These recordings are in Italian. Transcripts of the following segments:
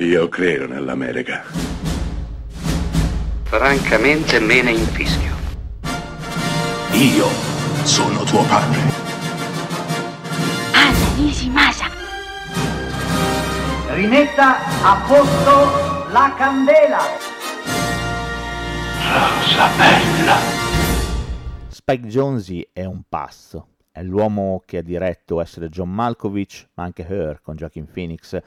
Io credo nell'America. Francamente me ne infischio. Io sono tuo padre. Anna Nishimasa. Rimetta a posto la candela. Rosa bella. Spike Jonze è un pazzo. È l'uomo che ha diretto Essere John Malkovich, ma anche Her con Joaquin Phoenix.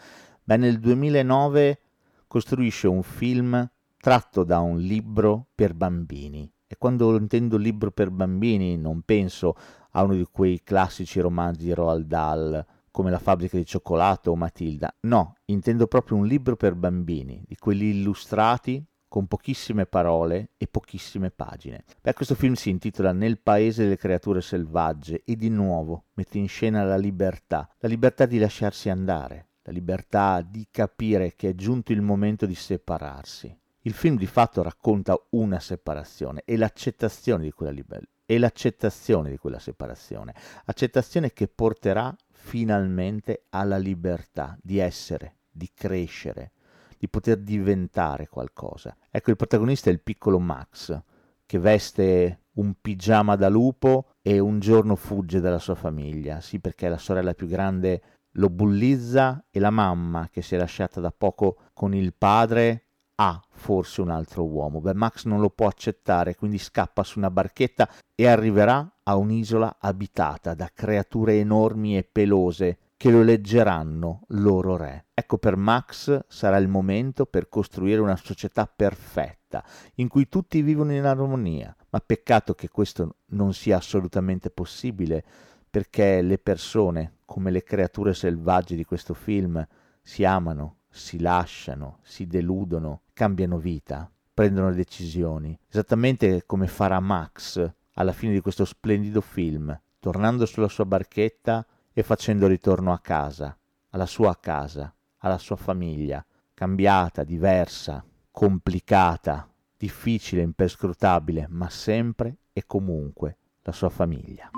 Beh, nel 2009 costruisce un film tratto da un libro per bambini. E quando intendo libro per bambini non penso a uno di quei classici romanzi di Roald Dahl come La fabbrica di cioccolato o Matilda. No, intendo proprio un libro per bambini, di quelli illustrati con pochissime parole e pochissime pagine. Beh, questo film si intitola Nel paese delle creature selvagge e di nuovo mette in scena la libertà, la libertà di lasciarsi andare, la libertà di capire che è giunto il momento di separarsi. Il film di fatto racconta una separazione e l'accettazione di quella libertà e l'accettazione di quella separazione, accettazione che porterà finalmente alla libertà di essere, di crescere, di poter diventare qualcosa. Ecco, il protagonista è il piccolo Max, che veste un pigiama da lupo e un giorno fugge dalla sua famiglia, sì perché la sorella più grande lo bullizza e la mamma, che si è lasciata da poco con il padre, ha forse un altro uomo. Beh, Max non lo può accettare, quindi scappa su una barchetta e arriverà a un'isola abitata da creature enormi e pelose che lo eleggeranno loro re. Ecco, per Max sarà il momento per costruire una società perfetta, in cui tutti vivono in armonia, ma peccato che questo non sia assolutamente possibile, perché le persone, come le creature selvagge di questo film, si amano, si lasciano, si deludono, cambiano vita, prendono decisioni, esattamente come farà Max alla fine di questo splendido film, tornando sulla sua barchetta e facendo ritorno a casa, alla sua casa, alla sua famiglia, cambiata, diversa, complicata, difficile, imperscrutabile, ma sempre e comunque la sua famiglia.